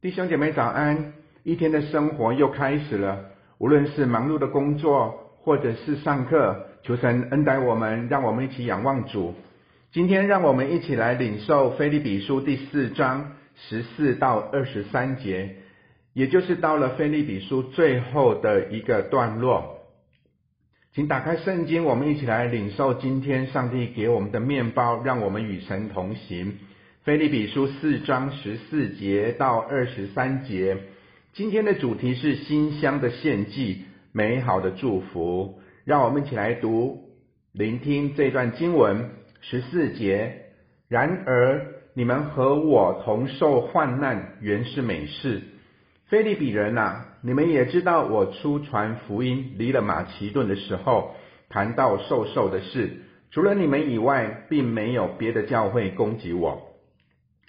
弟兄姐妹早安！一天的生活又开始了，无论是忙碌的工作，或者是上课，求神恩待我们，让我们一起仰望主。今天让我们一起来领受腓立比书第四章十四到二十三节，也就是到了腓立比书最后的一个段落。请打开圣经，我们一起来领受今天上帝给我们的面包，让我们与神同行。腓利比书四章十四节到二十三节，今天的主题是馨香的献祭，美好的祝福。让我们一起来读、聆听这段经文。十四节，然而你们和我同受患难，原是美事。腓利比人啊，你们也知道，我初传福音离了马其顿的时候，谈到授受的事，除了你们以外，并没有别的教会攻击我。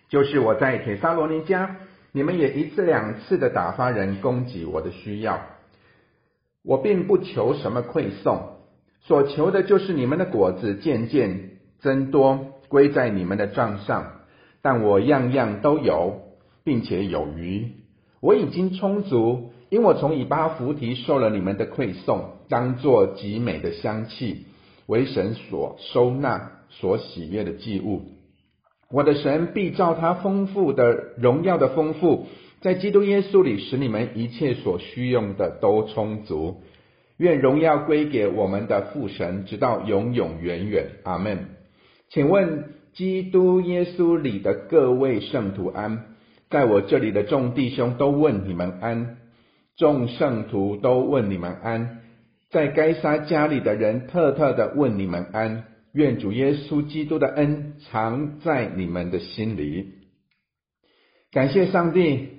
就是我在铁沙罗尼迦，你们也一次两次的打发人供给我的需要。我并不求什么馈送，所求的就是你们的果子渐渐增多，归在你们的账上。但我样样都有，并且有余。我已经充足，因我从以巴弗提受了你们的馈送，当作极美的香气，为神所收纳、所喜悦的祭物。我的神必照他丰富的荣耀的丰富，在基督耶稣里使你们一切所需用的都充足。愿荣耀归给我们的父神，直到永永远远。阿门。请问基督耶稣里的各位圣徒安，在我这里的众弟兄都问你们安，众圣徒都问你们安，在该撒家里的人特特的问你们安。愿主耶稣基督的恩常在你们的心里。感谢上帝，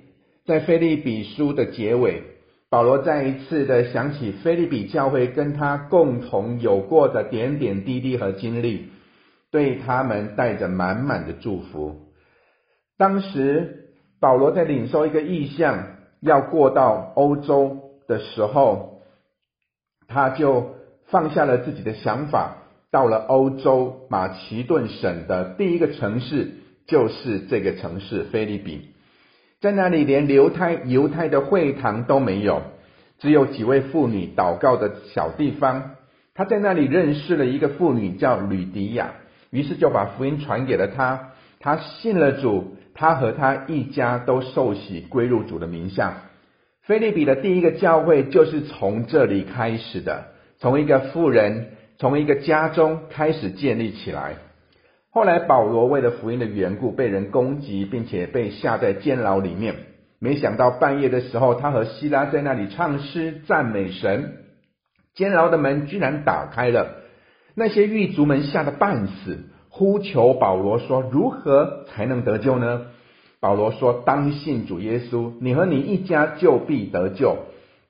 在腓利比书的结尾，保罗再一次的想起腓利比教会跟他共同有过的点点滴滴和经历，对他们带着满满的祝福。当时保罗在领受一个意象，要过到欧洲的时候，他就放下了自己的想法。到了欧洲马其顿省的第一个城市，就是这个城市腓立比。在那里，连犹太犹太的会堂都没有，只有几位妇女祷告的小地方。他在那里认识了一个妇女叫吕迪亚，于是就把福音传给了他。他信了主，他和他一家都受洗归入主的名下。菲利比的第一个教会就是从这里开始的，从一个妇人。从一个家中开始建立起来。后来保罗为了福音的缘故被人攻击，并且被下在监牢里面。没想到半夜的时候，他和希拉在那里唱诗赞美神，监牢的门居然打开了。那些狱卒们吓得半死，呼求保罗说：“如何才能得救呢？”保罗说：“当信主耶稣，你和你一家就必得救。”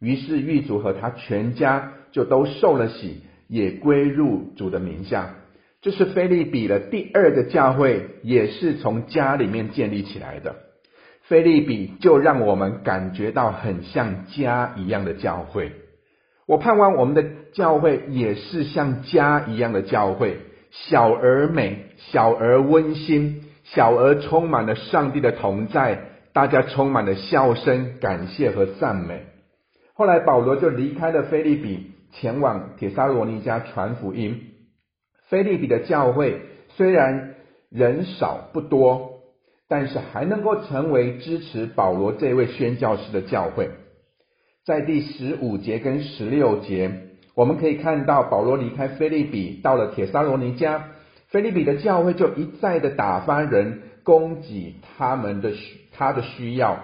于是狱卒和他全家就都受了洗。也归入主的名下，这是腓利比的第二个教会，也是从家里面建立起来的。腓利比就让我们感觉到很像家一样的教会。我盼望我们的教会也是像家一样的教会，小而美，小而温馨，小而充满了上帝的同在，大家充满了笑声、感谢和赞美。后来保罗就离开了腓利比。前往帖撒罗尼加传福音。菲利比的教会虽然人少不多，但是还能够成为支持保罗这位宣教士的教会。在第十五节跟十六节，我们可以看到保罗离开菲利比，到了帖撒罗尼加，菲利比的教会就一再的打发人供给他们的需他的需要。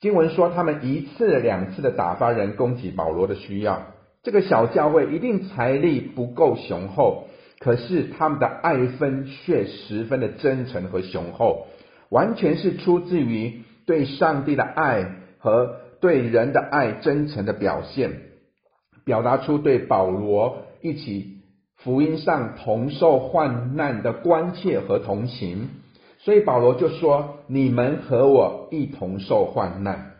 经文说，他们一次两次的打发人供给保罗的需要。这个小教会一定财力不够雄厚，可是他们的爱分却十分的真诚和雄厚，完全是出自于对上帝的爱和对人的爱真诚的表现，表达出对保罗一起福音上同受患难的关切和同情，所以保罗就说：“你们和我一同受患难。”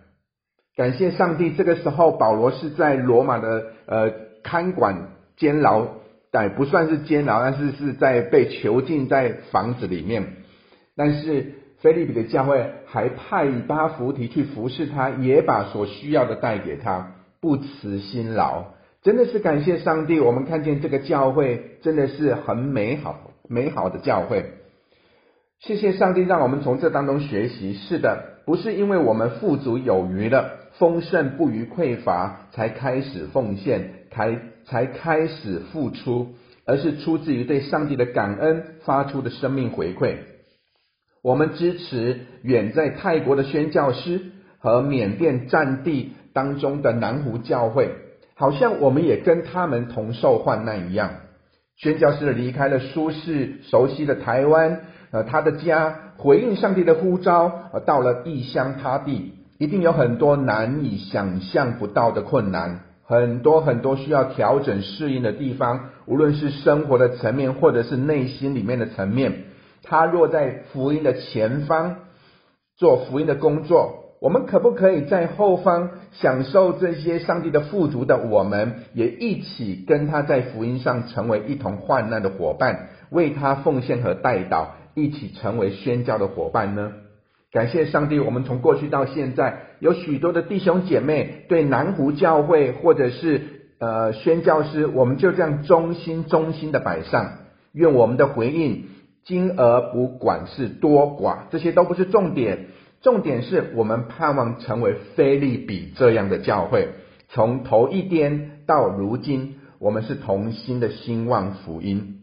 感谢上帝，这个时候保罗是在罗马的呃看管监牢，但不算是监牢，但是是在被囚禁在房子里面。但是腓利比的教会还派巴弗提去服侍他，也把所需要的带给他，不辞辛劳。真的是感谢上帝，我们看见这个教会真的是很美好、美好的教会。谢谢上帝，让我们从这当中学习。是的，不是因为我们富足有余了，丰盛不于匮乏，才开始奉献，才才开始付出，而是出自于对上帝的感恩发出的生命回馈。我们支持远在泰国的宣教师和缅甸战地当中的南湖教会。好像我们也跟他们同受患难一样。宣教师离开了舒适熟悉的台湾，呃，他的家，回应上帝的呼召，呃，到了异乡他地，一定有很多难以想象不到的困难，很多很多需要调整适应的地方，无论是生活的层面，或者是内心里面的层面。他若在福音的前方做福音的工作。我们可不可以在后方享受这些上帝的富足的？我们也一起跟他在福音上成为一同患难的伙伴，为他奉献和代祷，一起成为宣教的伙伴呢？感谢上帝，我们从过去到现在，有许多的弟兄姐妹对南湖教会或者是呃宣教师，我们就这样忠心忠心的摆上。愿我们的回应金额不管是多寡，这些都不是重点。重点是我们盼望成为腓利比这样的教会，从头一天到如今，我们是同心的兴旺福音。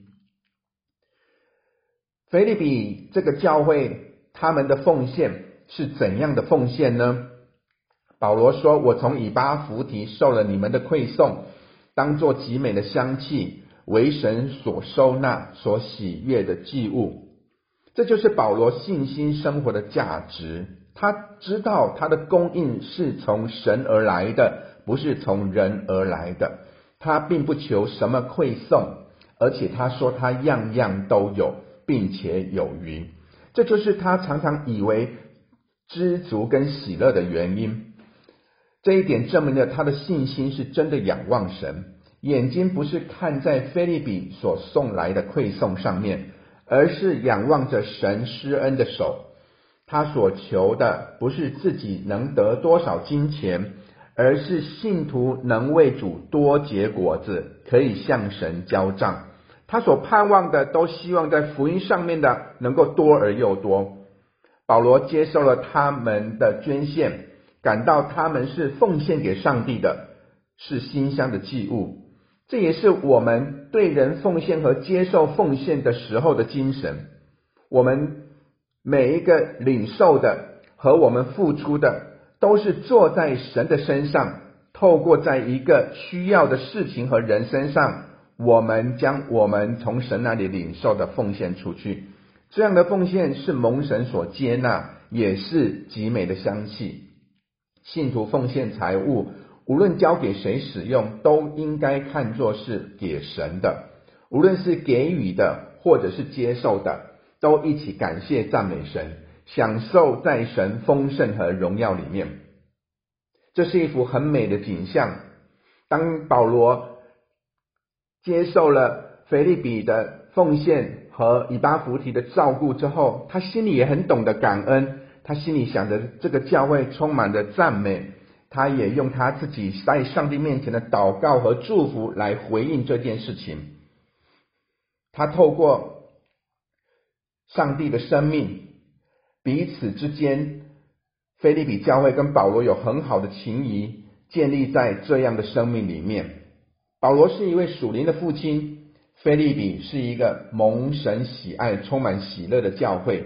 腓利比这个教会，他们的奉献是怎样的奉献呢？保罗说：“我从以巴弗提受了你们的馈送，当做极美的香气，为神所收纳、所喜悦的祭物。”这就是保罗信心生活的价值。他知道他的供应是从神而来的，不是从人而来的。他并不求什么馈送，而且他说他样样都有，并且有余。这就是他常常以为知足跟喜乐的原因。这一点证明了他的信心是真的仰望神，眼睛不是看在腓利比所送来的馈送上面。而是仰望着神施恩的手，他所求的不是自己能得多少金钱，而是信徒能为主多结果子，可以向神交账。他所盼望的，都希望在福音上面的能够多而又多。保罗接受了他们的捐献，感到他们是奉献给上帝的，是馨香的祭物。这也是我们对人奉献和接受奉献的时候的精神。我们每一个领受的和我们付出的，都是坐在神的身上，透过在一个需要的事情和人身上，我们将我们从神那里领受的奉献出去。这样的奉献是蒙神所接纳，也是极美的香气。信徒奉献财物。无论交给谁使用，都应该看作是给神的；无论是给予的，或者是接受的，都一起感谢赞美神，享受在神丰盛和荣耀里面。这是一幅很美的景象。当保罗接受了腓利比的奉献和以巴弗提的照顾之后，他心里也很懂得感恩。他心里想着，这个教会充满着赞美。他也用他自己在上帝面前的祷告和祝福来回应这件事情。他透过上帝的生命，彼此之间，腓利比教会跟保罗有很好的情谊，建立在这样的生命里面。保罗是一位属灵的父亲，腓利比是一个蒙神喜爱、充满喜乐的教会，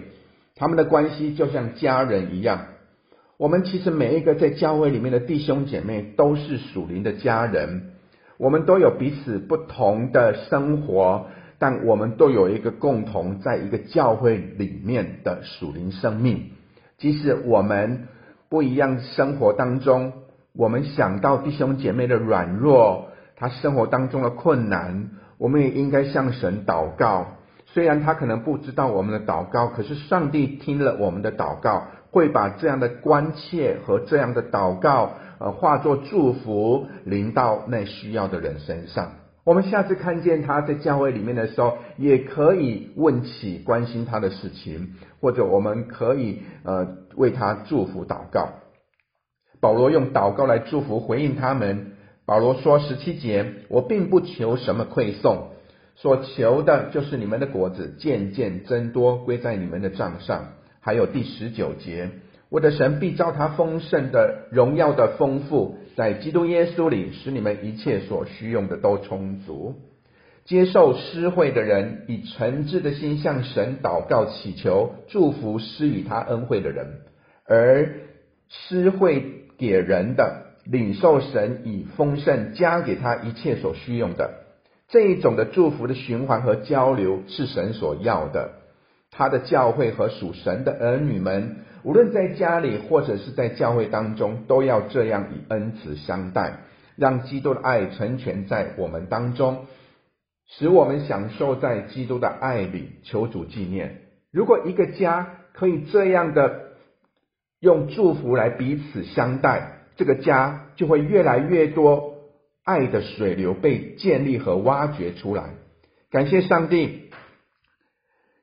他们的关系就像家人一样。我们其实每一个在教会里面的弟兄姐妹都是属灵的家人，我们都有彼此不同的生活，但我们都有一个共同在一个教会里面的属灵生命。即使我们不一样生活当中，我们想到弟兄姐妹的软弱，他生活当中的困难，我们也应该向神祷告。虽然他可能不知道我们的祷告，可是上帝听了我们的祷告。会把这样的关切和这样的祷告，呃，化作祝福，临到那需要的人身上。我们下次看见他在教会里面的时候，也可以问起关心他的事情，或者我们可以呃为他祝福祷告。保罗用祷告来祝福回应他们。保罗说十七节：“我并不求什么馈送，所求的就是你们的果子渐渐增多，归在你们的账上。”还有第十九节。我的神必照他丰盛的荣耀的丰富，在基督耶稣里，使你们一切所需用的都充足。接受施惠的人，以诚挚的心向神祷告祈求，祝福施与他恩惠的人；而施惠给人的，领受神以丰盛加给他一切所需用的。这一种的祝福的循环和交流，是神所要的。他的教会和属神的儿女们。无论在家里或者是在教会当中，都要这样以恩慈相待，让基督的爱成全在我们当中，使我们享受在基督的爱里。求主纪念。如果一个家可以这样的用祝福来彼此相待，这个家就会越来越多爱的水流被建立和挖掘出来。感谢上帝，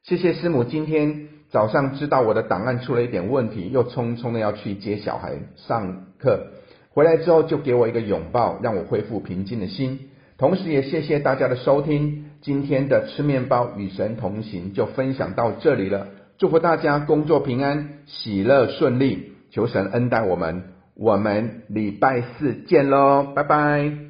谢谢师母今天。早上知道我的档案出了一点问题，又匆匆的要去接小孩上课，回来之后就给我一个拥抱，让我恢复平静的心。同时也谢谢大家的收听，今天的吃面包与神同行就分享到这里了。祝福大家工作平安，喜乐顺利，求神恩待我们。我们礼拜四见喽，拜拜。